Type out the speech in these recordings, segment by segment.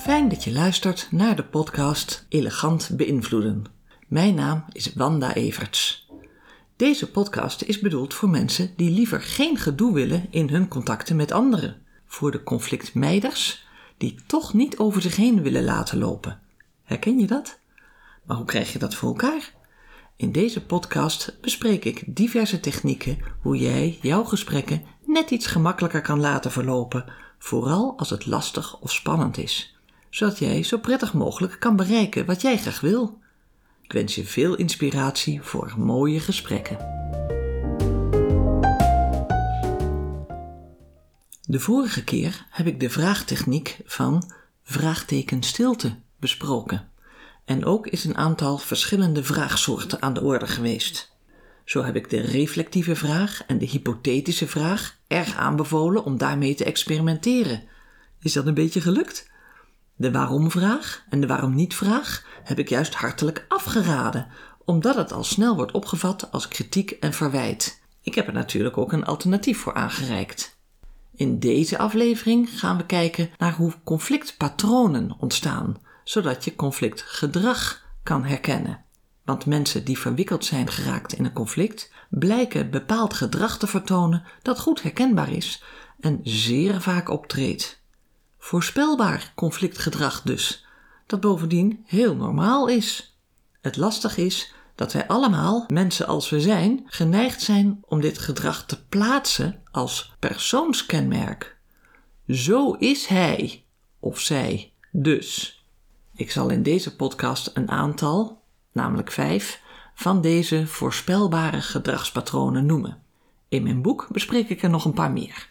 Fijn dat je luistert naar de podcast Elegant Beïnvloeden. Mijn naam is Wanda Everts. Deze podcast is bedoeld voor mensen die liever geen gedoe willen in hun contacten met anderen. Voor de conflictmeiders die toch niet over zich heen willen laten lopen. Herken je dat? Maar hoe krijg je dat voor elkaar? In deze podcast bespreek ik diverse technieken hoe jij jouw gesprekken net iets gemakkelijker kan laten verlopen, vooral als het lastig of spannend is, zodat jij zo prettig mogelijk kan bereiken wat jij graag wil. Ik wens je veel inspiratie voor mooie gesprekken. De vorige keer heb ik de vraagtechniek van vraagteken stilte besproken. En ook is een aantal verschillende vraagsoorten aan de orde geweest. Zo heb ik de reflectieve vraag en de hypothetische vraag erg aanbevolen om daarmee te experimenteren. Is dat een beetje gelukt? De waarom-vraag en de waarom-niet-vraag heb ik juist hartelijk afgeraden, omdat het al snel wordt opgevat als kritiek en verwijt. Ik heb er natuurlijk ook een alternatief voor aangereikt. In deze aflevering gaan we kijken naar hoe conflictpatronen ontstaan, zodat je conflictgedrag kan herkennen. Want mensen die verwikkeld zijn geraakt in een conflict blijken bepaald gedrag te vertonen dat goed herkenbaar is en zeer vaak optreedt. Voorspelbaar conflictgedrag dus, dat bovendien heel normaal is. Het lastig is dat wij allemaal, mensen als we zijn, geneigd zijn om dit gedrag te plaatsen als persoonskenmerk. Zo is hij of zij dus. Ik zal in deze podcast een aantal, namelijk vijf, van deze voorspelbare gedragspatronen noemen. In mijn boek bespreek ik er nog een paar meer.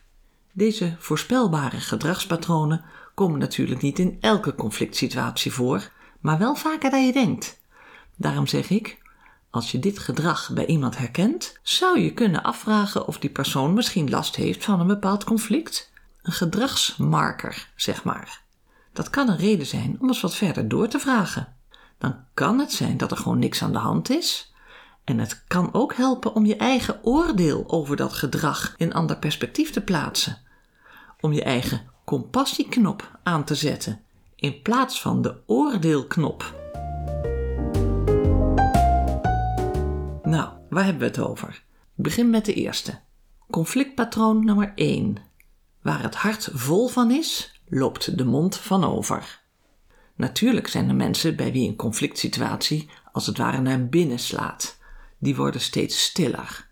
Deze voorspelbare gedragspatronen komen natuurlijk niet in elke conflictsituatie voor, maar wel vaker dan je denkt. Daarom zeg ik: als je dit gedrag bij iemand herkent, zou je kunnen afvragen of die persoon misschien last heeft van een bepaald conflict. Een gedragsmarker, zeg maar. Dat kan een reden zijn om eens wat verder door te vragen. Dan kan het zijn dat er gewoon niks aan de hand is. En het kan ook helpen om je eigen oordeel over dat gedrag in ander perspectief te plaatsen. Om je eigen compassieknop aan te zetten in plaats van de oordeelknop. Nou, waar hebben we het over? Begin met de eerste. Conflictpatroon nummer 1. Waar het hart vol van is, loopt de mond van over. Natuurlijk zijn er mensen bij wie een conflict situatie als het ware naar binnen slaat. Die worden steeds stiller.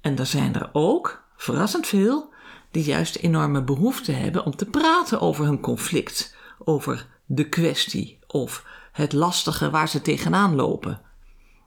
En er zijn er ook, verrassend veel, die juist enorme behoefte hebben om te praten over hun conflict, over de kwestie of het lastige waar ze tegenaan lopen.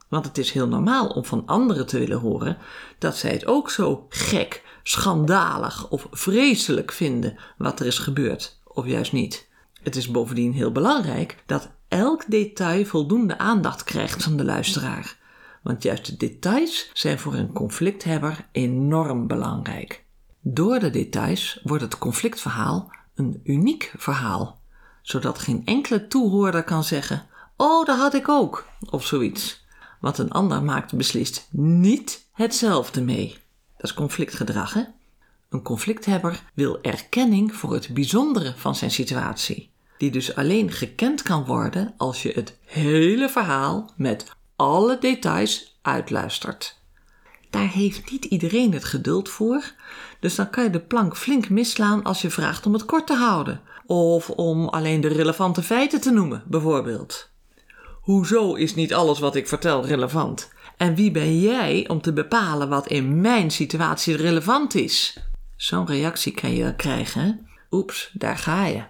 Want het is heel normaal om van anderen te willen horen dat zij het ook zo gek, schandalig of vreselijk vinden wat er is gebeurd, of juist niet. Het is bovendien heel belangrijk dat elk detail voldoende aandacht krijgt van de luisteraar. Want juist de details zijn voor een conflicthebber enorm belangrijk. Door de details wordt het conflictverhaal een uniek verhaal, zodat geen enkele toehoorder kan zeggen: Oh, dat had ik ook, of zoiets. Want een ander maakt beslist niet hetzelfde mee. Dat is conflictgedrag, hè? Een conflicthebber wil erkenning voor het bijzondere van zijn situatie, die dus alleen gekend kan worden als je het hele verhaal met alle details uitluistert. Daar heeft niet iedereen het geduld voor, dus dan kan je de plank flink misslaan als je vraagt om het kort te houden, of om alleen de relevante feiten te noemen, bijvoorbeeld. Hoezo is niet alles wat ik vertel relevant? En wie ben jij om te bepalen wat in mijn situatie relevant is? Zo'n reactie kan je krijgen. Oeps, daar ga je.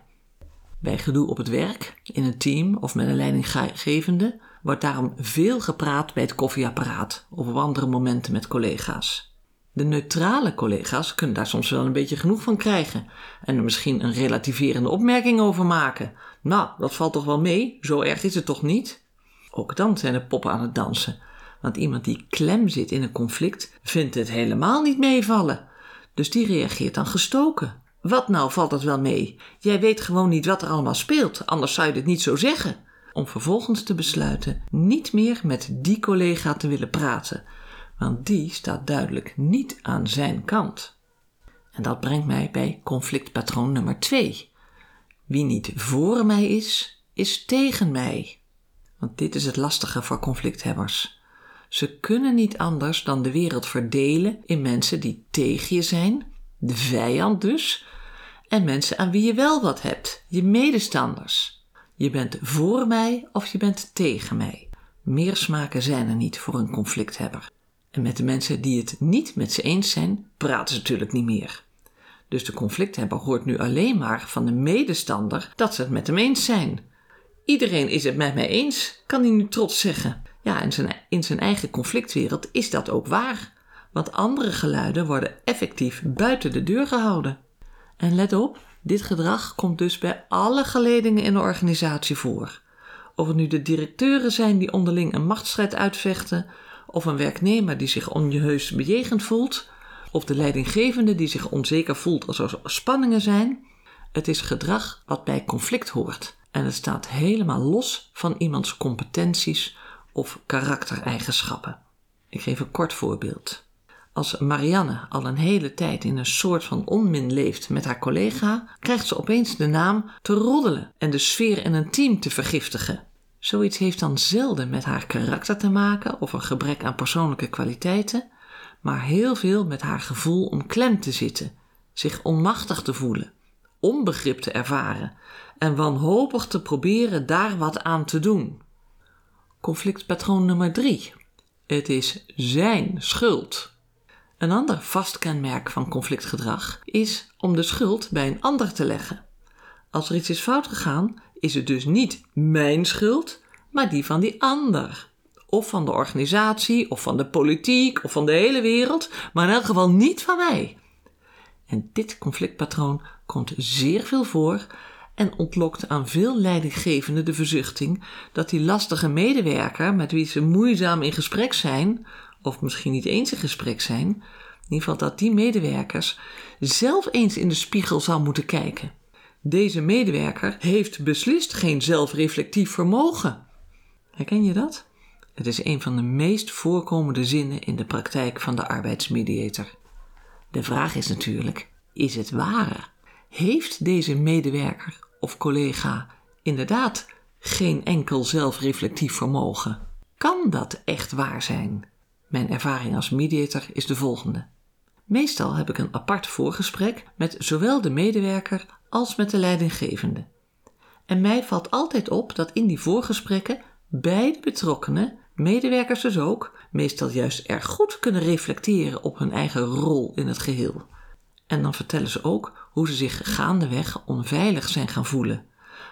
Bij gedoe op het werk, in een team of met een leidinggevende wordt daarom veel gepraat bij het koffieapparaat of op andere momenten met collega's. De neutrale collega's kunnen daar soms wel een beetje genoeg van krijgen en er misschien een relativerende opmerking over maken. Nou, dat valt toch wel mee, zo erg is het toch niet? Ook dan zijn er poppen aan het dansen. Want iemand die klem zit in een conflict vindt het helemaal niet meevallen. Dus die reageert dan gestoken. Wat nou valt het wel mee? Jij weet gewoon niet wat er allemaal speelt, anders zou je dit niet zo zeggen. Om vervolgens te besluiten niet meer met die collega te willen praten, want die staat duidelijk niet aan zijn kant. En dat brengt mij bij conflictpatroon nummer 2. Wie niet voor mij is, is tegen mij. Want dit is het lastige voor conflicthebbers. Ze kunnen niet anders dan de wereld verdelen in mensen die tegen je zijn, de vijand dus, en mensen aan wie je wel wat hebt, je medestanders. Je bent voor mij of je bent tegen mij. Meer smaken zijn er niet voor een conflicthebber. En met de mensen die het niet met ze eens zijn, praten ze natuurlijk niet meer. Dus de conflicthebber hoort nu alleen maar van de medestander dat ze het met hem eens zijn. Iedereen is het met mij eens, kan hij nu trots zeggen. Ja, in zijn, in zijn eigen conflictwereld is dat ook waar. Want andere geluiden worden effectief buiten de deur gehouden. En let op, dit gedrag komt dus bij alle geledingen in de organisatie voor. Of het nu de directeuren zijn die onderling een machtsstrijd uitvechten, of een werknemer die zich onjeheus bejegend voelt, of de leidinggevende die zich onzeker voelt als er spanningen zijn. Het is gedrag wat bij conflict hoort en het staat helemaal los van iemands competenties of karaktereigenschappen. Ik geef een kort voorbeeld. Als Marianne al een hele tijd in een soort van onmin leeft met haar collega, krijgt ze opeens de naam te roddelen en de sfeer in een team te vergiftigen. Zoiets heeft dan zelden met haar karakter te maken of een gebrek aan persoonlijke kwaliteiten, maar heel veel met haar gevoel om klem te zitten, zich onmachtig te voelen, onbegrip te ervaren en wanhopig te proberen daar wat aan te doen. Conflictpatroon nummer drie. Het is zijn schuld. Een ander vast kenmerk van conflictgedrag is om de schuld bij een ander te leggen. Als er iets is fout gegaan, is het dus niet mijn schuld, maar die van die ander. Of van de organisatie, of van de politiek, of van de hele wereld, maar in elk geval niet van mij. En dit conflictpatroon komt zeer veel voor en ontlokt aan veel leidinggevenden de verzuchting dat die lastige medewerker met wie ze moeizaam in gesprek zijn, of misschien niet eens in gesprek zijn, in ieder geval dat die medewerkers zelf eens in de spiegel zou moeten kijken. Deze medewerker heeft beslist geen zelfreflectief vermogen. Herken je dat? Het is een van de meest voorkomende zinnen in de praktijk van de arbeidsmediator. De vraag is natuurlijk: is het waar? Heeft deze medewerker of collega inderdaad geen enkel zelfreflectief vermogen? Kan dat echt waar zijn? Mijn ervaring als mediator is de volgende. Meestal heb ik een apart voorgesprek met zowel de medewerker als met de leidinggevende. En mij valt altijd op dat in die voorgesprekken beide betrokkenen, medewerkers dus ook, meestal juist erg goed kunnen reflecteren op hun eigen rol in het geheel. En dan vertellen ze ook hoe ze zich gaandeweg onveilig zijn gaan voelen.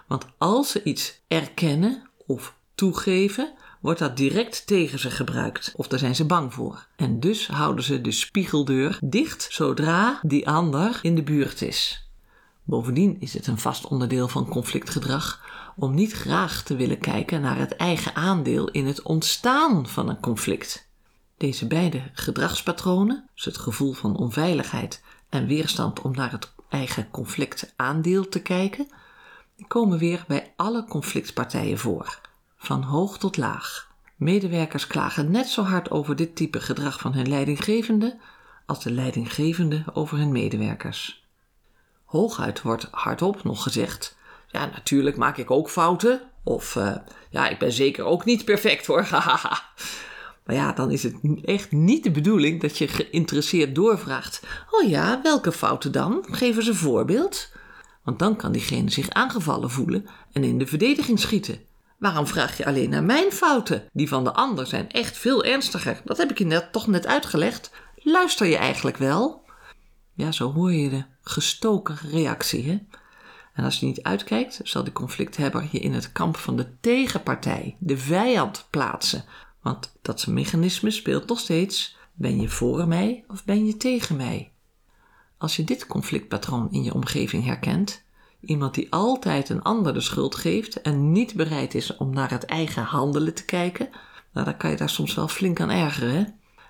Want als ze iets erkennen of toegeven, wordt dat direct tegen ze gebruikt of daar zijn ze bang voor. En dus houden ze de spiegeldeur dicht zodra die ander in de buurt is. Bovendien is het een vast onderdeel van conflictgedrag om niet graag te willen kijken naar het eigen aandeel in het ontstaan van een conflict. Deze beide gedragspatronen, dus het gevoel van onveiligheid en weerstand om naar het eigen conflictaandeel te kijken, komen weer bij alle conflictpartijen voor, van hoog tot laag. Medewerkers klagen net zo hard over dit type gedrag van hun leidinggevende als de leidinggevende over hun medewerkers. Hooguit wordt hardop nog gezegd: ja, natuurlijk maak ik ook fouten. Of uh, ja, ik ben zeker ook niet perfect hoor. maar ja, dan is het echt niet de bedoeling dat je geïnteresseerd doorvraagt. Oh ja, welke fouten dan? Geef eens een voorbeeld. Want dan kan diegene zich aangevallen voelen en in de verdediging schieten. Waarom vraag je alleen naar mijn fouten? Die van de ander zijn echt veel ernstiger. Dat heb ik je net, toch net uitgelegd. Luister je eigenlijk wel? Ja, zo hoor je de gestoken reactie. Hè? En als je niet uitkijkt, zal de conflicthebber je in het kamp van de tegenpartij, de vijand, plaatsen. Want dat mechanisme speelt nog steeds: ben je voor mij of ben je tegen mij? Als je dit conflictpatroon in je omgeving herkent, iemand die altijd een ander de schuld geeft en niet bereid is om naar het eigen handelen te kijken, nou, dan kan je daar soms wel flink aan ergeren. Hè?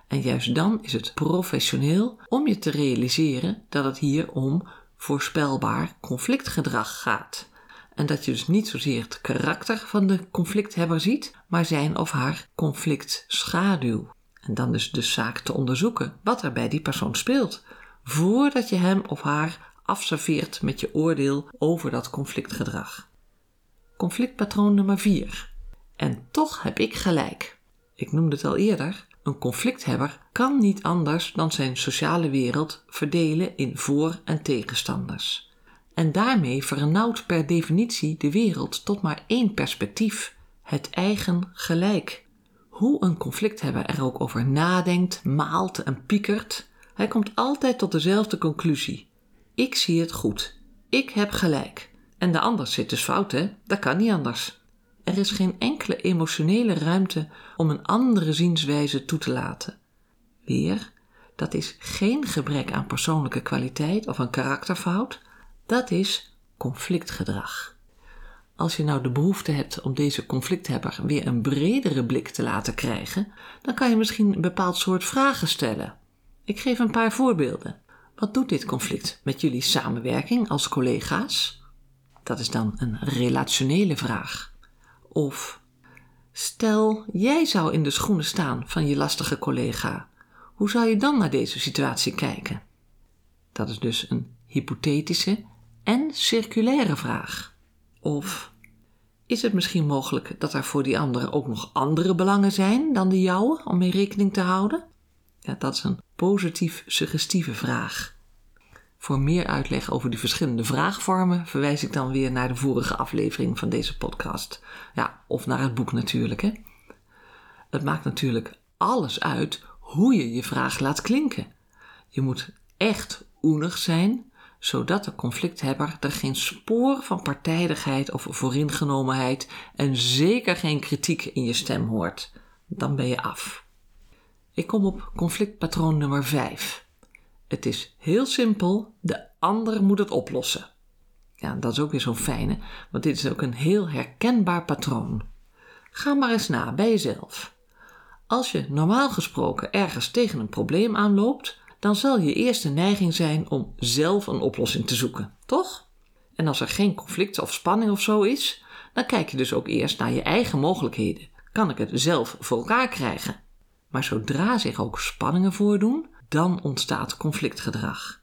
En juist dan is het professioneel om je te realiseren dat het hier om voorspelbaar conflictgedrag gaat. En dat je dus niet zozeer het karakter van de conflicthebber ziet, maar zijn of haar conflictschaduw. En dan dus de zaak te onderzoeken wat er bij die persoon speelt, voordat je hem of haar afserveert met je oordeel over dat conflictgedrag. Conflictpatroon nummer 4. En toch heb ik gelijk. Ik noemde het al eerder. Een conflicthebber kan niet anders dan zijn sociale wereld verdelen in voor- en tegenstanders. En daarmee vernauwt per definitie de wereld tot maar één perspectief: het eigen gelijk. Hoe een conflicthebber er ook over nadenkt, maalt en piekert, hij komt altijd tot dezelfde conclusie: ik zie het goed, ik heb gelijk. En de ander zit dus fout, hè? Dat kan niet anders. Er is geen enkele emotionele ruimte om een andere zienswijze toe te laten. Weer, dat is geen gebrek aan persoonlijke kwaliteit of een karakterfout, dat is conflictgedrag. Als je nou de behoefte hebt om deze conflicthebber weer een bredere blik te laten krijgen, dan kan je misschien een bepaald soort vragen stellen. Ik geef een paar voorbeelden. Wat doet dit conflict met jullie samenwerking als collega's? Dat is dan een relationele vraag. Of stel, jij zou in de schoenen staan van je lastige collega. Hoe zou je dan naar deze situatie kijken? Dat is dus een hypothetische en circulaire vraag. Of is het misschien mogelijk dat er voor die andere ook nog andere belangen zijn dan de jouwe om mee rekening te houden? Ja, dat is een positief suggestieve vraag. Voor meer uitleg over die verschillende vraagvormen verwijs ik dan weer naar de vorige aflevering van deze podcast. Ja, of naar het boek natuurlijk. Hè. Het maakt natuurlijk alles uit hoe je je vraag laat klinken. Je moet echt oenig zijn, zodat de conflicthebber er geen spoor van partijdigheid of vooringenomenheid en zeker geen kritiek in je stem hoort. Dan ben je af. Ik kom op conflictpatroon nummer 5. Het is heel simpel, de ander moet het oplossen. Ja, dat is ook weer zo'n fijne, want dit is ook een heel herkenbaar patroon. Ga maar eens na bij jezelf. Als je normaal gesproken ergens tegen een probleem aanloopt, dan zal je eerste neiging zijn om zelf een oplossing te zoeken, toch? En als er geen conflict of spanning of zo is, dan kijk je dus ook eerst naar je eigen mogelijkheden. Kan ik het zelf voor elkaar krijgen? Maar zodra zich ook spanningen voordoen, dan ontstaat conflictgedrag.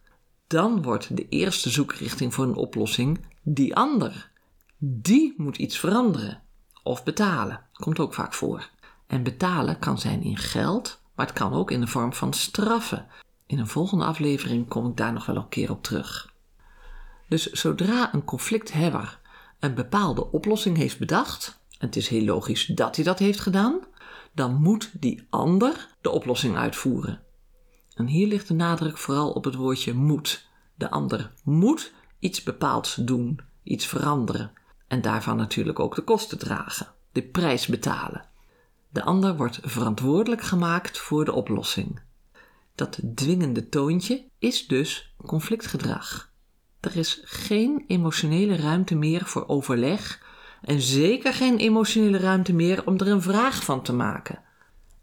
Dan wordt de eerste zoekrichting voor een oplossing die ander. Die moet iets veranderen. Of betalen. Komt ook vaak voor. En betalen kan zijn in geld, maar het kan ook in de vorm van straffen. In een volgende aflevering kom ik daar nog wel een keer op terug. Dus zodra een conflicthebber een bepaalde oplossing heeft bedacht, en het is heel logisch dat hij dat heeft gedaan, dan moet die ander de oplossing uitvoeren. En hier ligt de nadruk vooral op het woordje moet. De ander moet iets bepaalds doen, iets veranderen. En daarvan natuurlijk ook de kosten dragen, de prijs betalen. De ander wordt verantwoordelijk gemaakt voor de oplossing. Dat dwingende toontje is dus conflictgedrag. Er is geen emotionele ruimte meer voor overleg en zeker geen emotionele ruimte meer om er een vraag van te maken.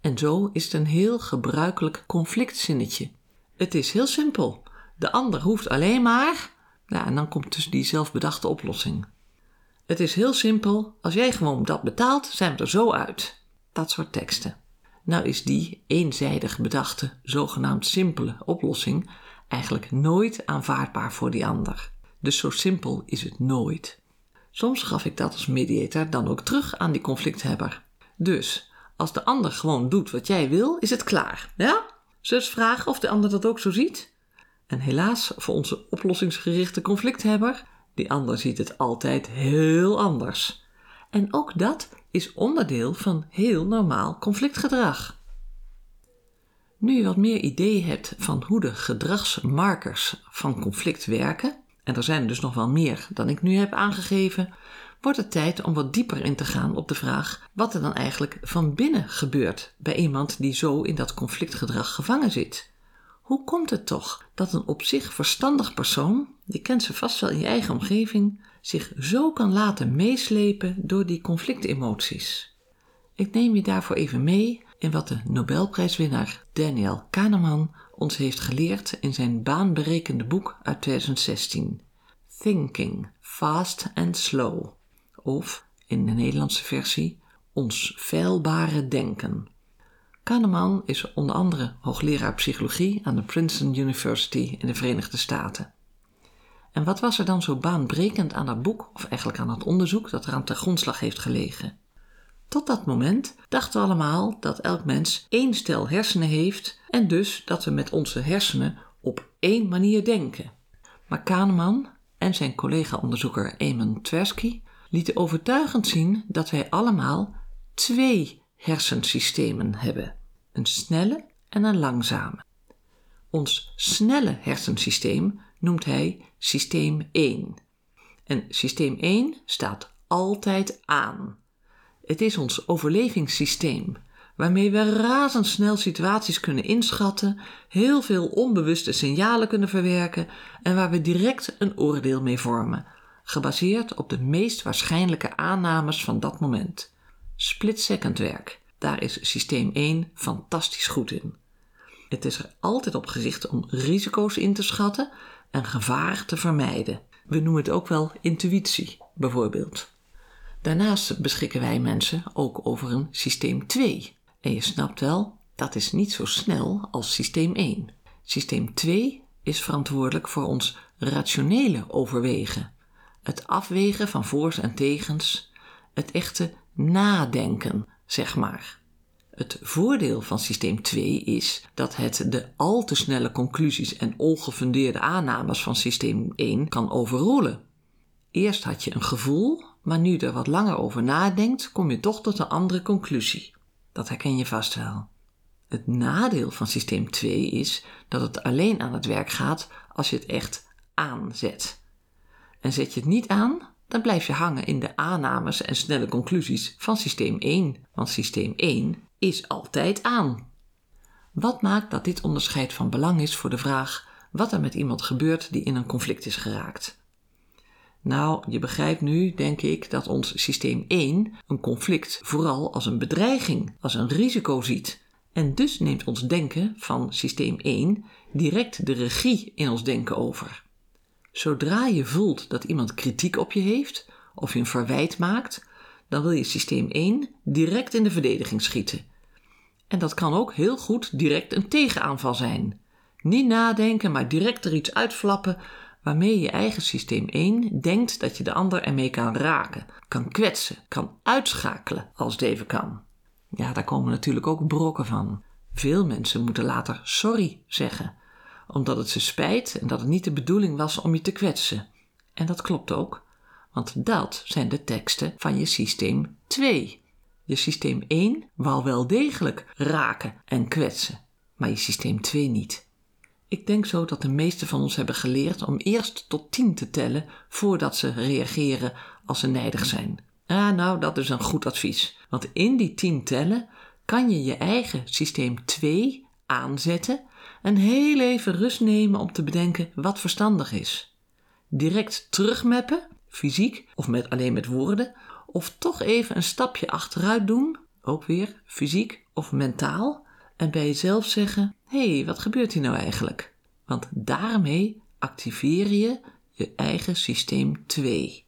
En zo is het een heel gebruikelijk conflictzinnetje. Het is heel simpel. De ander hoeft alleen maar. Ja, en dan komt dus die zelfbedachte oplossing. Het is heel simpel. Als jij gewoon dat betaalt, zijn we er zo uit. Dat soort teksten. Nou is die eenzijdig bedachte, zogenaamd simpele oplossing eigenlijk nooit aanvaardbaar voor die ander. Dus zo simpel is het nooit. Soms gaf ik dat als mediator dan ook terug aan die conflicthebber. Dus als de ander gewoon doet wat jij wil, is het klaar. Ja? Zus vragen of de ander dat ook zo ziet? En helaas voor onze oplossingsgerichte conflicthebber, die ander ziet het altijd heel anders. En ook dat is onderdeel van heel normaal conflictgedrag. Nu je wat meer idee hebt van hoe de gedragsmarkers van conflict werken, en er zijn er dus nog wel meer dan ik nu heb aangegeven, wordt het tijd om wat dieper in te gaan op de vraag wat er dan eigenlijk van binnen gebeurt bij iemand die zo in dat conflictgedrag gevangen zit. Hoe komt het toch dat een op zich verstandig persoon, je kent ze vast wel in je eigen omgeving, zich zo kan laten meeslepen door die conflictemoties? Ik neem je daarvoor even mee in wat de Nobelprijswinnaar Daniel Kahneman ons heeft geleerd in zijn baanberekende boek uit 2016. Thinking, Fast and Slow. Of, in de Nederlandse versie, Ons veilbare denken. Kahneman is onder andere hoogleraar psychologie aan de Princeton University in de Verenigde Staten. En wat was er dan zo baanbrekend aan dat boek, of eigenlijk aan het onderzoek dat eraan ten grondslag heeft gelegen? Tot dat moment dachten we allemaal dat elk mens één stel hersenen heeft en dus dat we met onze hersenen op één manier denken. Maar Kahneman en zijn collega-onderzoeker Eamon Tversky lieten overtuigend zien dat wij allemaal twee hersensystemen hebben: een snelle en een langzame. Ons snelle hersensysteem noemt hij systeem 1. En systeem 1 staat altijd aan. Het is ons overlevingssysteem, waarmee we razendsnel situaties kunnen inschatten, heel veel onbewuste signalen kunnen verwerken en waar we direct een oordeel mee vormen, gebaseerd op de meest waarschijnlijke aannames van dat moment. Split-second werk, daar is systeem 1 fantastisch goed in. Het is er altijd op gericht om risico's in te schatten en gevaar te vermijden. We noemen het ook wel intuïtie, bijvoorbeeld. Daarnaast beschikken wij mensen ook over een systeem 2. En je snapt wel, dat is niet zo snel als systeem 1. Systeem 2 is verantwoordelijk voor ons rationele overwegen, het afwegen van voor's en tegens, het echte nadenken, zeg maar. Het voordeel van systeem 2 is dat het de al te snelle conclusies en ongefundeerde aannames van systeem 1 kan overroelen. Eerst had je een gevoel, maar nu er wat langer over nadenkt, kom je toch tot een andere conclusie. Dat herken je vast wel. Het nadeel van systeem 2 is dat het alleen aan het werk gaat als je het echt aanzet. En zet je het niet aan, dan blijf je hangen in de aannames en snelle conclusies van systeem 1, want systeem 1 is altijd aan. Wat maakt dat dit onderscheid van belang is voor de vraag wat er met iemand gebeurt die in een conflict is geraakt? Nou, je begrijpt nu, denk ik, dat ons systeem 1 een conflict vooral als een bedreiging, als een risico ziet. En dus neemt ons denken van systeem 1 direct de regie in ons denken over. Zodra je voelt dat iemand kritiek op je heeft of je een verwijt maakt, dan wil je systeem 1 direct in de verdediging schieten. En dat kan ook heel goed direct een tegenaanval zijn. Niet nadenken, maar direct er iets uitflappen waarmee je eigen systeem 1 denkt dat je de ander ermee kan raken, kan kwetsen, kan uitschakelen als het even kan. Ja, daar komen natuurlijk ook brokken van. Veel mensen moeten later sorry zeggen, omdat het ze spijt en dat het niet de bedoeling was om je te kwetsen. En dat klopt ook. Want dat zijn de teksten van je systeem 2. Je systeem 1 wou wel degelijk raken en kwetsen, maar je systeem 2 niet. Ik denk zo dat de meesten van ons hebben geleerd om eerst tot 10 te tellen voordat ze reageren als ze nijdig zijn. Ah, nou, dat is een goed advies. Want in die 10 tellen kan je je eigen systeem 2 aanzetten en heel even rust nemen om te bedenken wat verstandig is. Direct terugmappen fysiek of met, alleen met woorden, of toch even een stapje achteruit doen, ook weer fysiek of mentaal, en bij jezelf zeggen: hé, hey, wat gebeurt hier nou eigenlijk? Want daarmee activeer je je eigen systeem 2.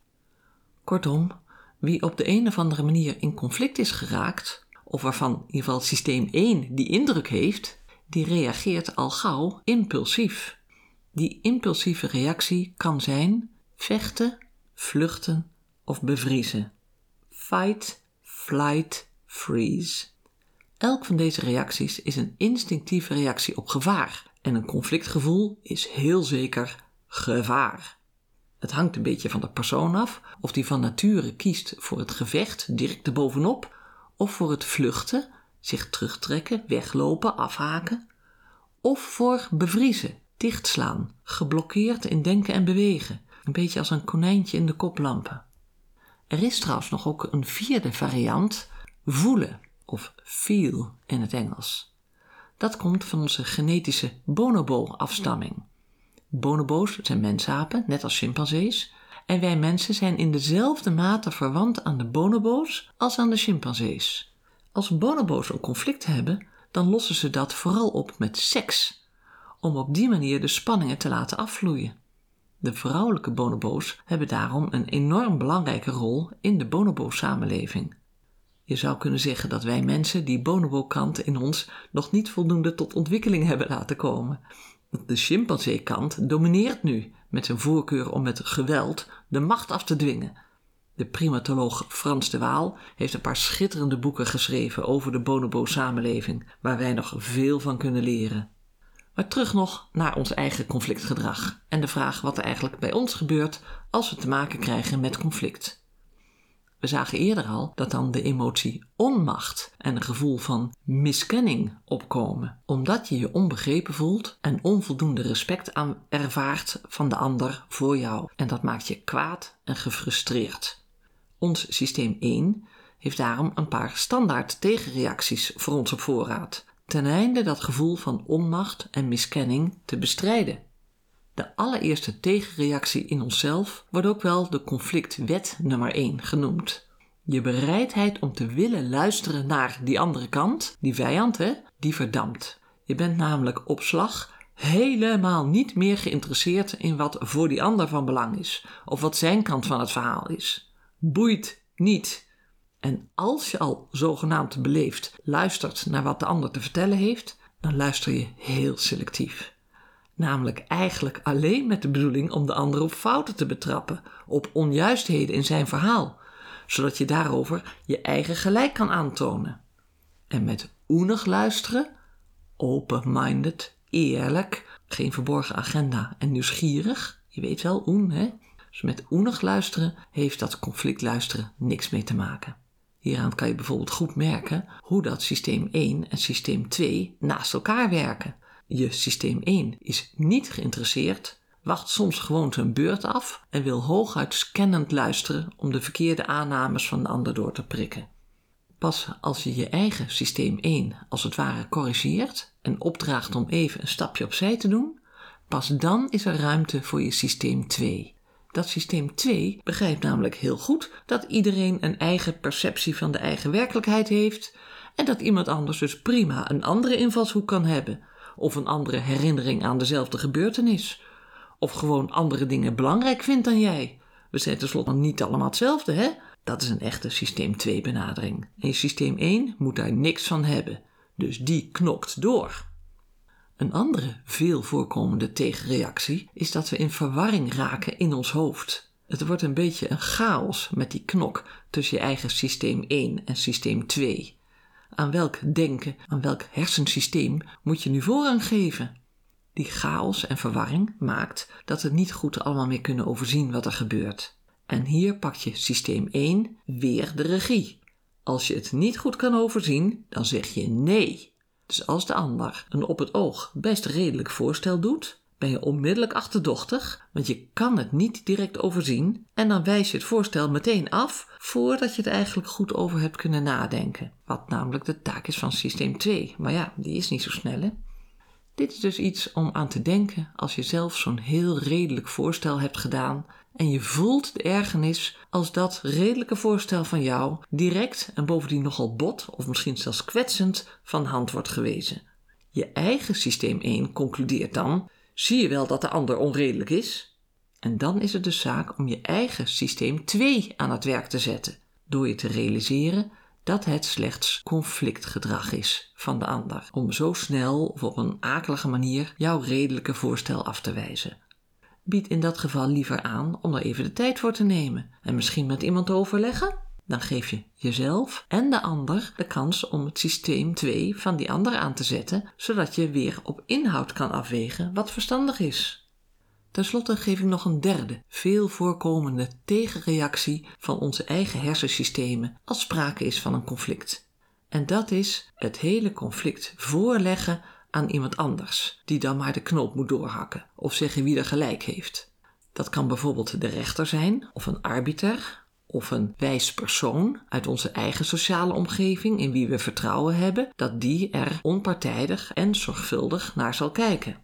Kortom, wie op de een of andere manier in conflict is geraakt, of waarvan in ieder geval systeem 1 die indruk heeft, die reageert al gauw impulsief. Die impulsieve reactie kan zijn vechten, vluchten of bevriezen. Fight, flight, freeze. Elk van deze reacties is een instinctieve reactie op gevaar en een conflictgevoel is heel zeker gevaar. Het hangt een beetje van de persoon af of die van nature kiest voor het gevecht direct erbovenop of voor het vluchten, zich terugtrekken, weglopen, afhaken of voor bevriezen, dichtslaan, geblokkeerd in denken en bewegen, een beetje als een konijntje in de koplampen. Er is trouwens nog ook een vierde variant, voelen of feel in het Engels. Dat komt van onze genetische bonobo-afstamming. Bonobo's zijn mensapen, net als chimpansees, en wij mensen zijn in dezelfde mate verwant aan de bonobo's als aan de chimpansees. Als bonobo's een conflict hebben, dan lossen ze dat vooral op met seks, om op die manier de spanningen te laten afvloeien. De vrouwelijke bonobo's hebben daarom een enorm belangrijke rol in de bonobo-samenleving. Je zou kunnen zeggen dat wij mensen die bonobo-kant in ons nog niet voldoende tot ontwikkeling hebben laten komen. De chimpansee-kant domineert nu met zijn voorkeur om met geweld de macht af te dwingen. De primatoloog Frans de Waal heeft een paar schitterende boeken geschreven over de bonobo-samenleving, waar wij nog veel van kunnen leren. Maar terug nog naar ons eigen conflictgedrag en de vraag wat er eigenlijk bij ons gebeurt als we te maken krijgen met conflict. We zagen eerder al dat dan de emotie onmacht en een gevoel van miskenning opkomen, omdat je je onbegrepen voelt en onvoldoende respect aan ervaart van de ander voor jou. En dat maakt je kwaad en gefrustreerd. Ons systeem 1 heeft daarom een paar standaard tegenreacties voor ons op voorraad, ten einde dat gevoel van onmacht en miskenning te bestrijden. De allereerste tegenreactie in onszelf wordt ook wel de conflictwet nummer 1 genoemd. Je bereidheid om te willen luisteren naar die andere kant, die vijand, hè, die verdampt. Je bent namelijk op slag helemaal niet meer geïnteresseerd in wat voor die ander van belang is, of wat zijn kant van het verhaal is. Boeit niet. En als je al zogenaamd beleefd luistert naar wat de ander te vertellen heeft, dan luister je heel selectief. Namelijk eigenlijk alleen met de bedoeling om de ander op fouten te betrappen, op onjuistheden in zijn verhaal, zodat je daarover je eigen gelijk kan aantonen. En met oenig luisteren, open-minded, eerlijk, geen verborgen agenda en nieuwsgierig, je weet wel, oen, hè? Dus met oenig luisteren heeft dat conflict luisteren niks mee te maken. Hieraan kan je bijvoorbeeld goed merken hoe dat systeem 1 en systeem 2 naast elkaar werken. Je systeem 1 is niet geïnteresseerd, wacht soms gewoon zijn beurt af en wil hooguit scannend luisteren om de verkeerde aannames van de ander door te prikken. Pas als je je eigen systeem 1 als het ware corrigeert en opdraagt om even een stapje opzij te doen, pas dan is er ruimte voor je systeem 2. Dat systeem 2 begrijpt namelijk heel goed dat iedereen een eigen perceptie van de eigen werkelijkheid heeft en dat iemand anders dus prima een andere invalshoek kan hebben of een andere herinnering aan dezelfde gebeurtenis. Of gewoon andere dingen belangrijk vindt dan jij. We zijn tenslotte niet allemaal hetzelfde, hè? Dat is een echte systeem 2 benadering. En systeem 1 moet daar niks van hebben. Dus die knokt door. Een andere veel voorkomende tegenreactie is dat we in verwarring raken in ons hoofd. Het wordt een beetje een chaos met die knok tussen je eigen systeem 1 en systeem 2. Aan welk denken, aan welk hersensysteem moet je nu voorrang geven? Die chaos en verwarring maakt dat we niet goed allemaal meer kunnen overzien wat er gebeurt. En hier pak je systeem 1 weer de regie. Als je het niet goed kan overzien, dan zeg je nee. Dus als de ander een op het oog best redelijk voorstel doet, ben je onmiddellijk achterdochtig, want je kan het niet direct overzien en dan wijs je het voorstel meteen af voordat je het eigenlijk goed over hebt kunnen nadenken. Wat namelijk de taak is van systeem 2. Maar ja, die is niet zo snel hè. Dit is dus iets om aan te denken als je zelf zo'n heel redelijk voorstel hebt gedaan en je voelt de ergernis als dat redelijke voorstel van jou direct en bovendien nogal bot of misschien zelfs kwetsend van hand wordt gewezen. Je eigen systeem 1 concludeert dan: zie je wel dat de ander onredelijk is? En dan is het de zaak om je eigen systeem 2 aan het werk te zetten, door je te realiseren dat het slechts conflictgedrag is van de ander, om zo snel of op een akelige manier jouw redelijke voorstel af te wijzen. Bied in dat geval liever aan om er even de tijd voor te nemen en misschien met iemand te overleggen. Dan geef je jezelf en de ander de kans om het systeem 2 van die ander aan te zetten, zodat je weer op inhoud kan afwegen wat verstandig is. Ten slotte geef ik nog een derde, veel voorkomende tegenreactie van onze eigen hersensystemen als sprake is van een conflict. En dat is het hele conflict voorleggen aan iemand anders, die dan maar de knoop moet doorhakken of zeggen wie er gelijk heeft. Dat kan bijvoorbeeld de rechter zijn, of een arbiter, of een wijs persoon uit onze eigen sociale omgeving in wie we vertrouwen hebben dat die er onpartijdig en zorgvuldig naar zal kijken.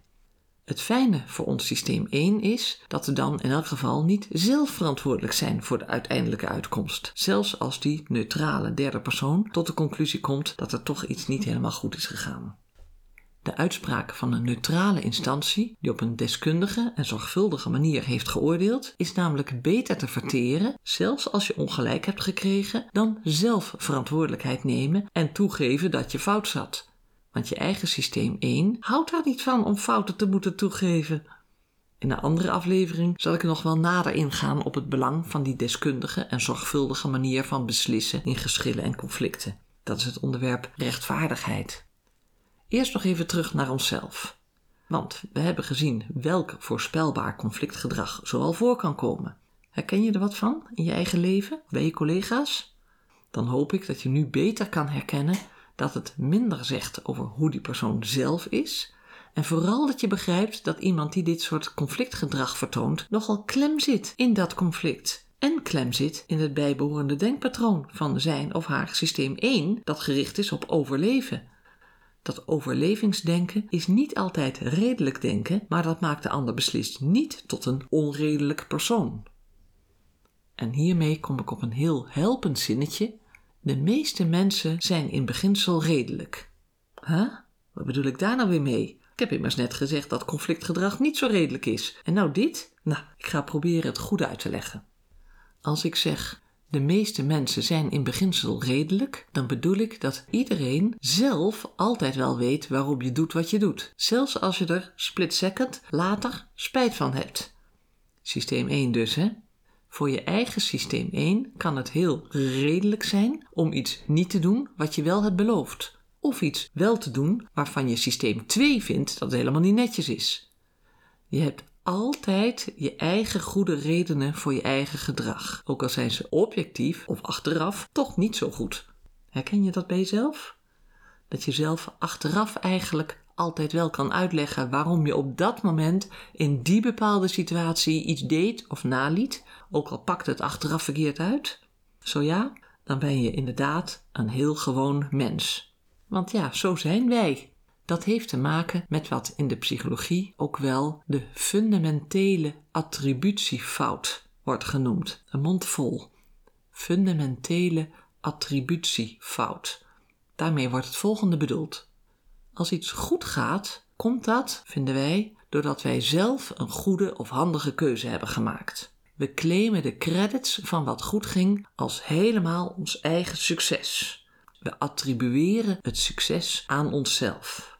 Het fijne voor ons systeem 1 is dat we dan in elk geval niet zelf verantwoordelijk zijn voor de uiteindelijke uitkomst. Zelfs als die neutrale derde persoon tot de conclusie komt dat er toch iets niet helemaal goed is gegaan. De uitspraak van een neutrale instantie, die op een deskundige en zorgvuldige manier heeft geoordeeld, is namelijk beter te verteren, zelfs als je ongelijk hebt gekregen, dan zelf verantwoordelijkheid nemen en toegeven dat je fout zat. Want je eigen systeem 1 houdt er niet van om fouten te moeten toegeven. In een andere aflevering zal ik nog wel nader ingaan op het belang van die deskundige en zorgvuldige manier van beslissen in geschillen en conflicten. Dat is het onderwerp rechtvaardigheid. Eerst nog even terug naar onszelf. Want we hebben gezien welk voorspelbaar conflictgedrag zoal voor kan komen. Herken je er wat van in je eigen leven, bij je collega's? Dan hoop ik dat je nu beter kan herkennen dat het minder zegt over hoe die persoon zelf is. En vooral dat je begrijpt dat iemand die dit soort conflictgedrag vertoont nogal klem zit in dat conflict. En klem zit in het bijbehorende denkpatroon van zijn of haar systeem 1 dat gericht is op overleven. Dat overlevingsdenken is niet altijd redelijk denken, maar dat maakt de ander beslist niet tot een onredelijk persoon. En hiermee kom ik op een heel helpend zinnetje. De meeste mensen zijn in beginsel redelijk. Huh? Wat bedoel ik daar nou weer mee? Ik heb immers net gezegd dat conflictgedrag niet zo redelijk is. En nou dit? Nou, ik ga proberen het goed uit te leggen. Als ik zeg de meeste mensen zijn in beginsel redelijk, dan bedoel ik dat iedereen zelf altijd wel weet waarom je doet wat je doet. Zelfs als je er split second later spijt van hebt. Systeem 1 dus, hè? Voor je eigen systeem 1 kan het heel redelijk zijn om iets niet te doen wat je wel hebt beloofd. Of iets wel te doen waarvan je systeem 2 vindt dat het helemaal niet netjes is. Je hebt altijd je eigen goede redenen voor je eigen gedrag, ook al zijn ze objectief of achteraf toch niet zo goed. Herken je dat bij jezelf? Dat je zelf achteraf eigenlijk altijd wel kan uitleggen waarom je op dat moment in die bepaalde situatie iets deed of naliet, ook al pakt het achteraf verkeerd uit? Zo ja, dan ben je inderdaad een heel gewoon mens. Want ja, zo zijn wij. Dat heeft te maken met wat in de psychologie ook wel de fundamentele attributiefout wordt genoemd. Een mond vol. Fundamentele attributiefout. Daarmee wordt het volgende bedoeld. Als iets goed gaat, komt dat, vinden wij, doordat wij zelf een goede of handige keuze hebben gemaakt. We claimen de credits van wat goed ging als helemaal ons eigen succes. We attribueren het succes aan onszelf.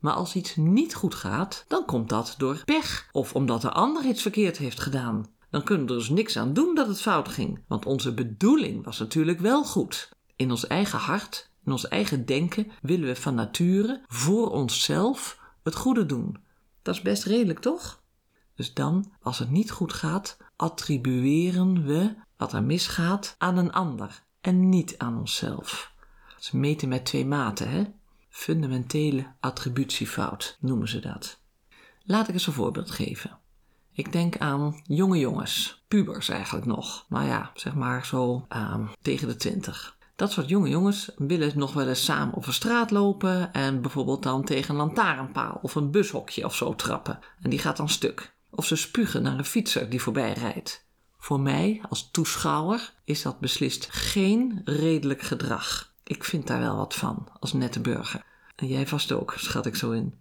Maar als iets niet goed gaat, dan komt dat door pech of omdat de ander iets verkeerd heeft gedaan. Dan kunnen we er dus niks aan doen dat het fout ging, want onze bedoeling was natuurlijk wel goed. In ons eigen hart, in ons eigen denken, willen we van nature voor onszelf het goede doen. Dat is best redelijk, toch? Dus dan, als het niet goed gaat, attribueren we wat er misgaat aan een ander en niet aan onszelf. Dat is meten met twee maten, hè? Fundamentele attributiefout noemen ze dat. Laat ik eens een voorbeeld geven. Ik denk aan jonge jongens, pubers eigenlijk nog. Nou ja, zeg maar zo uh, tegen de twintig. Dat soort jonge jongens willen nog wel eens samen op een straat lopen en bijvoorbeeld dan tegen een lantaarnpaal of een bushokje of zo trappen. En die gaat dan stuk. Of ze spugen naar een fietser die voorbij rijdt. Voor mij als toeschouwer is dat beslist geen redelijk gedrag. Ik vind daar wel wat van, als nette burger. En jij vast ook, schat ik zo in.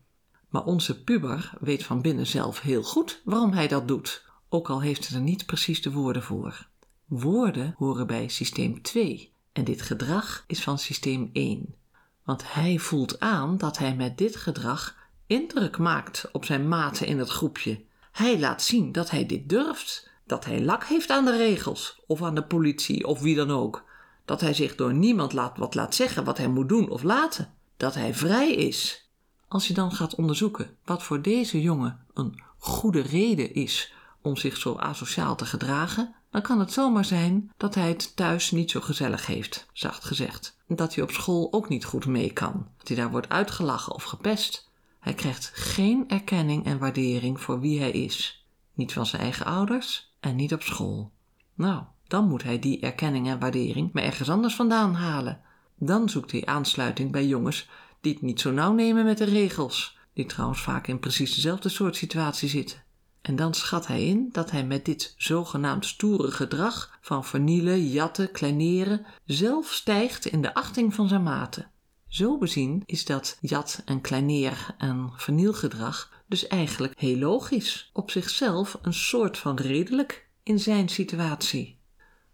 Maar onze puber weet van binnen zelf heel goed waarom hij dat doet, ook al heeft hij er niet precies de woorden voor. Woorden horen bij systeem 2 en dit gedrag is van systeem 1. Want hij voelt aan dat hij met dit gedrag indruk maakt op zijn maten in het groepje. Hij laat zien dat hij dit durft, dat hij lak heeft aan de regels of aan de politie of wie dan ook dat hij zich door niemand laat wat laat zeggen wat hij moet doen of laten, dat hij vrij is. Als je dan gaat onderzoeken wat voor deze jongen een goede reden is om zich zo asociaal te gedragen, dan kan het zomaar zijn dat hij het thuis niet zo gezellig heeft, zacht gezegd. Dat hij op school ook niet goed mee kan, dat hij daar wordt uitgelachen of gepest. Hij krijgt geen erkenning en waardering voor wie hij is. Niet van zijn eigen ouders en niet op school. Nou, dan moet hij die erkenning en waardering maar ergens anders vandaan halen. Dan zoekt hij aansluiting bij jongens die het niet zo nauw nemen met de regels, die trouwens vaak in precies dezelfde soort situatie zitten. En dan schat hij in dat hij met dit zogenaamd stoere gedrag van vernielen, jatten, kleineren zelf stijgt in de achting van zijn maten. Zo bezien is dat jat- en kleineer- en vernielgedrag dus eigenlijk heel logisch, op zichzelf een soort van redelijk in zijn situatie.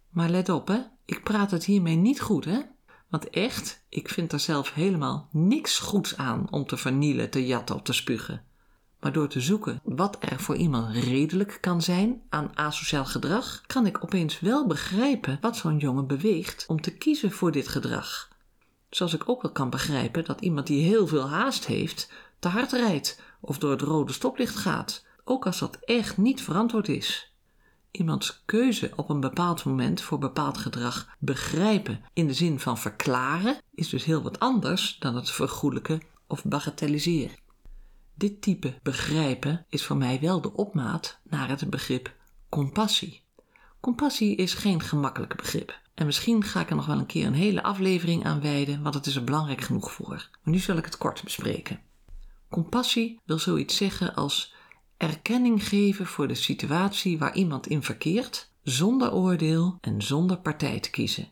Maar let op, hè. Ik praat het hiermee niet goed, hè. Want echt, ik vind er zelf helemaal niks goeds aan om te vernielen, te jatten of te spugen. Maar door te zoeken wat er voor iemand redelijk kan zijn aan asociaal gedrag, kan ik opeens wel begrijpen wat zo'n jongen beweegt om te kiezen voor dit gedrag. Zoals ik ook wel kan begrijpen dat iemand die heel veel haast heeft, te hard rijdt of door het rode stoplicht gaat, ook als dat echt niet verantwoord is. Iemands keuze op een bepaald moment voor bepaald gedrag begrijpen in de zin van verklaren is dus heel wat anders dan het vergoelijken of bagatelliseren. Dit type begrijpen is voor mij wel de opmaat naar het begrip compassie. Compassie is geen gemakkelijk begrip. En misschien ga ik er nog wel een keer een hele aflevering aan wijden, want het is er belangrijk genoeg voor. Maar nu zal ik het kort bespreken. Compassie wil zoiets zeggen als erkenning geven voor de situatie waar iemand in verkeert, zonder oordeel en zonder partij te kiezen.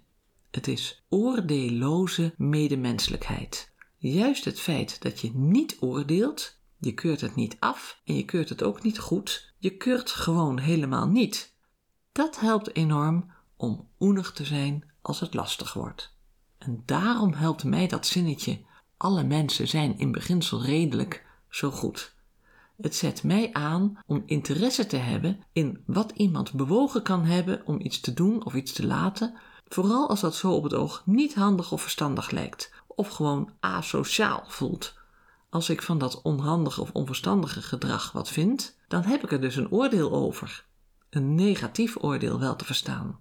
Het is oordeelloze medemenselijkheid. Juist het feit dat je niet oordeelt, je keurt het niet af en je keurt het ook niet goed, je keurt gewoon helemaal niet. Dat helpt enorm om oenig te zijn als het lastig wordt. En daarom helpt mij dat zinnetje: alle mensen zijn in beginsel redelijk zo goed. Het zet mij aan om interesse te hebben in wat iemand bewogen kan hebben om iets te doen of iets te laten, vooral als dat zo op het oog niet handig of verstandig lijkt, of gewoon asociaal voelt. Als ik van dat onhandige of onverstandige gedrag wat vind, dan heb ik er dus een oordeel over. Een negatief oordeel wel te verstaan.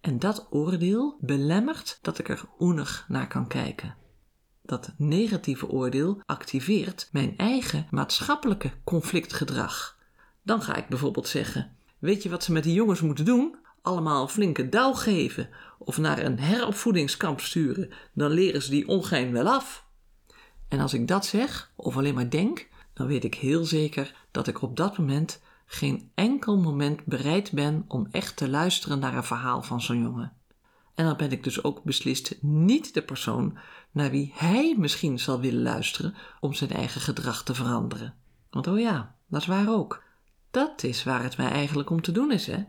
En dat oordeel belemmert dat ik er oenig naar kan kijken. Dat negatieve oordeel activeert mijn eigen maatschappelijke conflictgedrag. Dan ga ik bijvoorbeeld zeggen: Weet je wat ze met die jongens moeten doen? Allemaal een flinke douw geven of naar een heropvoedingskamp sturen, dan leren ze die ongein wel af. En als ik dat zeg, of alleen maar denk, dan weet ik heel zeker dat ik op dat moment geen enkel moment bereid ben om echt te luisteren naar een verhaal van zo'n jongen. En dan ben ik dus ook beslist niet de persoon naar wie hij misschien zal willen luisteren om zijn eigen gedrag te veranderen. Want oh ja, dat is waar ook. Dat is waar het mij eigenlijk om te doen is, hè?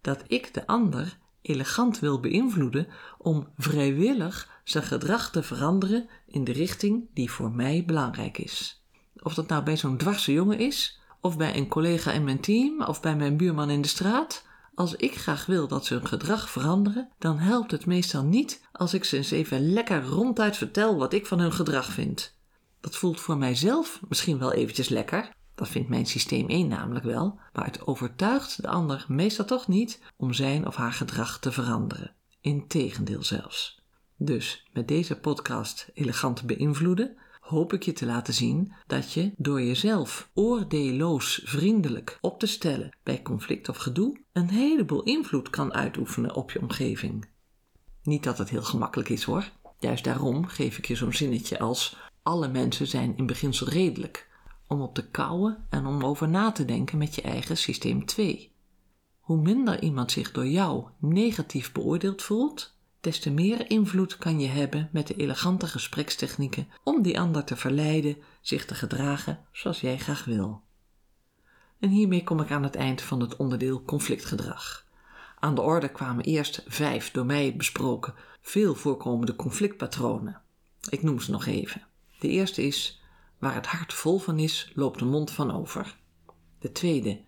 Dat ik de ander elegant wil beïnvloeden om vrijwillig zijn gedrag te veranderen in de richting die voor mij belangrijk is. Of dat nou bij zo'n dwarse jongen is, of bij een collega in mijn team, of bij mijn buurman in de straat, als ik graag wil dat ze hun gedrag veranderen, dan helpt het meestal niet als ik ze eens even lekker ronduit vertel wat ik van hun gedrag vind. Dat voelt voor mijzelf misschien wel eventjes lekker, dat vindt mijn systeem 1 namelijk wel, maar het overtuigt de ander meestal toch niet om zijn of haar gedrag te veranderen. Integendeel zelfs. Dus met deze podcast elegant beïnvloeden, hoop ik je te laten zien dat je door jezelf oordeelloos vriendelijk op te stellen bij conflict of gedoe een heleboel invloed kan uitoefenen op je omgeving. Niet dat het heel gemakkelijk is hoor. Juist daarom geef ik je zo'n zinnetje als alle mensen zijn in beginsel redelijk, om op te kouwen en om over na te denken met je eigen systeem 2. Hoe minder iemand zich door jou negatief beoordeeld voelt, des te meer invloed kan je hebben met de elegante gesprekstechnieken om die ander te verleiden zich te gedragen zoals jij graag wil. En hiermee kom ik aan het eind van het onderdeel conflictgedrag. Aan de orde kwamen eerst vijf door mij besproken veel voorkomende conflictpatronen. Ik noem ze nog even. De eerste is: waar het hart vol van is, loopt de mond van over. De tweede: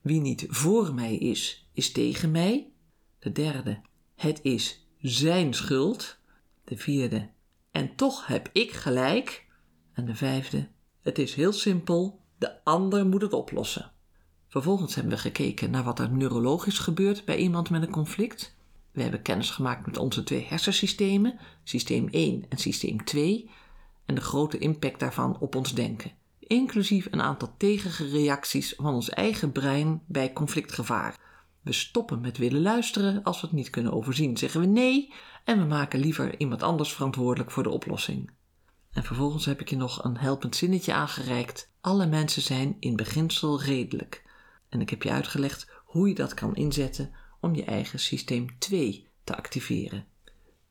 wie niet voor mij is, is tegen mij. De derde: het is zijn schuld. De vierde, en toch heb ik gelijk. En de vijfde, het is heel simpel, de ander moet het oplossen. Vervolgens hebben we gekeken naar wat er neurologisch gebeurt bij iemand met een conflict. We hebben kennis gemaakt met onze twee hersensystemen, systeem 1 en systeem 2, en de grote impact daarvan op ons denken, inclusief een aantal tegenreacties van ons eigen brein bij conflictgevaar. We stoppen met willen luisteren. Als we het niet kunnen overzien, zeggen we nee. En we maken liever iemand anders verantwoordelijk voor de oplossing. En vervolgens heb ik je nog een helpend zinnetje aangereikt. Alle mensen zijn in beginsel redelijk. En ik heb je uitgelegd hoe je dat kan inzetten om je eigen systeem 2 te activeren.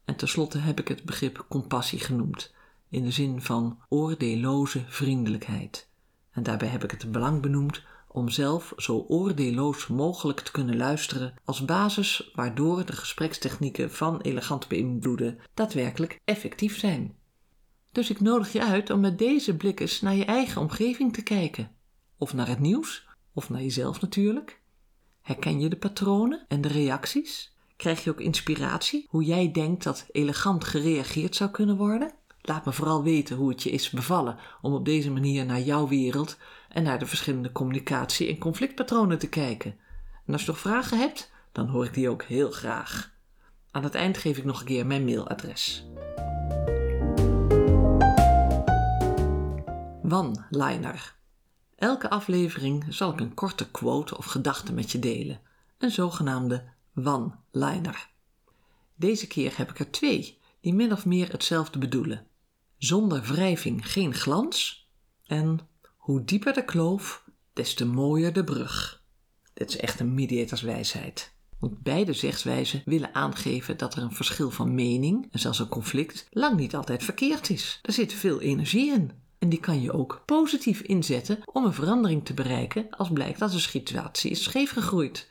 En tenslotte heb ik het begrip compassie genoemd, in de zin van oordeelloze vriendelijkheid. En daarbij heb ik het belang benoemd om zelf zo oordeelloos mogelijk te kunnen luisteren als basis waardoor de gesprekstechnieken van elegant beïnvloeden daadwerkelijk effectief zijn. Dus ik nodig je uit om met deze blik eens naar je eigen omgeving te kijken. of naar het nieuws, of naar jezelf natuurlijk? Herken je de patronen en de reacties? Krijg je ook inspiratie hoe jij denkt dat elegant gereageerd zou kunnen worden? Laat me vooral weten hoe het je is bevallen om op deze manier naar jouw wereld en naar de verschillende communicatie- en conflictpatronen te kijken. En als je nog vragen hebt, dan hoor ik die ook heel graag. Aan het eind geef ik nog een keer mijn mailadres. One-liner. Elke aflevering zal ik een korte quote of gedachte met je delen. Een zogenaamde one-liner. Deze keer heb ik er twee die min of meer hetzelfde bedoelen. Zonder wrijving geen glans en hoe dieper de kloof, des te mooier de brug. Dit is echt een mediatorswijsheid. Want beide zegswijzen willen aangeven dat er een verschil van mening, en zelfs een conflict, lang niet altijd verkeerd is. Er zit veel energie in. En die kan je ook positief inzetten om een verandering te bereiken als blijkt dat de situatie is scheefgegroeid.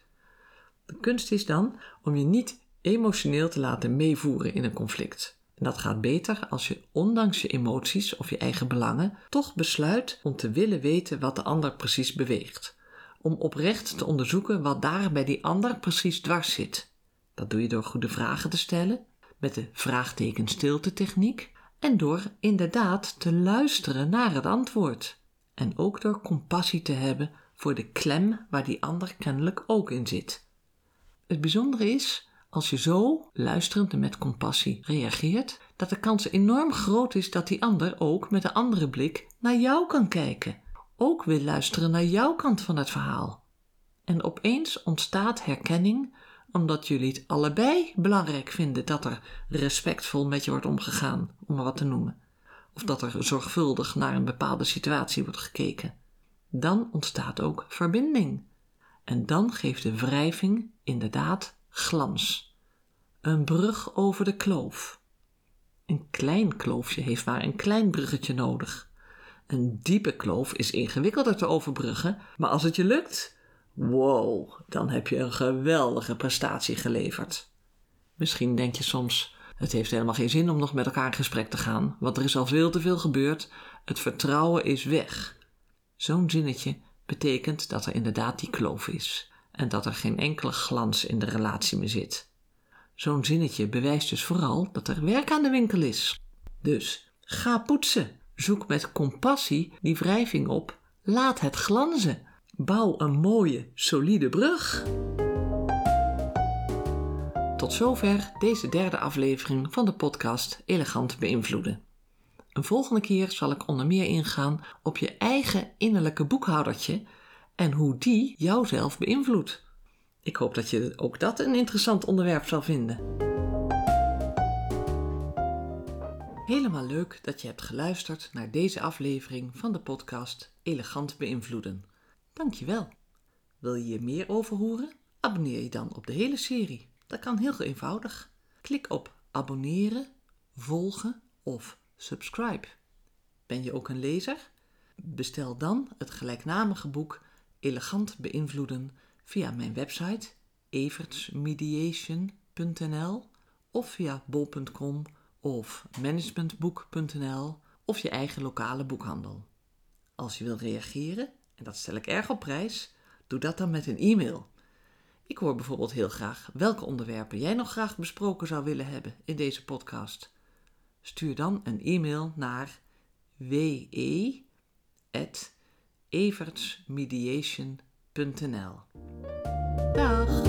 De kunst is dan om je niet emotioneel te laten meevoeren in een conflict. En dat gaat beter als je ondanks je emoties of je eigen belangen toch besluit om te willen weten wat de ander precies beweegt. Om oprecht te onderzoeken wat daar bij die ander precies dwars zit. Dat doe je door goede vragen te stellen, met de vraagteken stilte techniek en door inderdaad te luisteren naar het antwoord. En ook door compassie te hebben voor de klem waar die ander kennelijk ook in zit. Het bijzondere is, als je zo, luisterend en met compassie, reageert, dat de kans enorm groot is dat die ander ook met een andere blik naar jou kan kijken. Ook wil luisteren naar jouw kant van het verhaal. En opeens ontstaat herkenning omdat jullie het allebei belangrijk vinden dat er respectvol met je wordt omgegaan, om maar wat te noemen. Of dat er zorgvuldig naar een bepaalde situatie wordt gekeken. Dan ontstaat ook verbinding. En dan geeft de wrijving inderdaad glans. Een brug over de kloof. Een klein kloofje heeft maar een klein bruggetje nodig. Een diepe kloof is ingewikkelder te overbruggen, maar als het je lukt, Wow, dan heb je een geweldige prestatie geleverd. Misschien denk je soms: het heeft helemaal geen zin om nog met elkaar in gesprek te gaan, want er is al veel te veel gebeurd. Het vertrouwen is weg. Zo'n zinnetje betekent dat er inderdaad die kloof is en dat er geen enkele glans in de relatie meer zit. Zo'n zinnetje bewijst dus vooral dat er werk aan de winkel is. Dus ga poetsen. Zoek met compassie die wrijving op. Laat het glanzen. Bouw een mooie, solide brug. Tot zover deze derde aflevering van de podcast Elegant beïnvloeden. Een volgende keer zal ik onder meer ingaan op je eigen innerlijke boekhoudertje en hoe die jouzelf beïnvloedt. Ik hoop dat je ook dat een interessant onderwerp zal vinden. Helemaal leuk dat je hebt geluisterd naar deze aflevering van de podcast Elegant beïnvloeden. Dankjewel. Wil je hier meer over horen? Abonneer je dan op de hele serie. Dat kan heel eenvoudig. Klik op abonneren, volgen of subscribe. Ben je ook een lezer? Bestel dan het gelijknamige boek Elegant beïnvloeden via mijn website evertsmediation.nl of via bol.com of managementboek.nl of je eigen lokale boekhandel. Als je wil reageren en dat stel ik erg op prijs, doe dat dan met een e-mail. Ik hoor bijvoorbeeld heel graag welke onderwerpen jij nog graag besproken zou willen hebben in deze podcast. Stuur dan een e-mail naar we@evertsmediation.nl. Dag!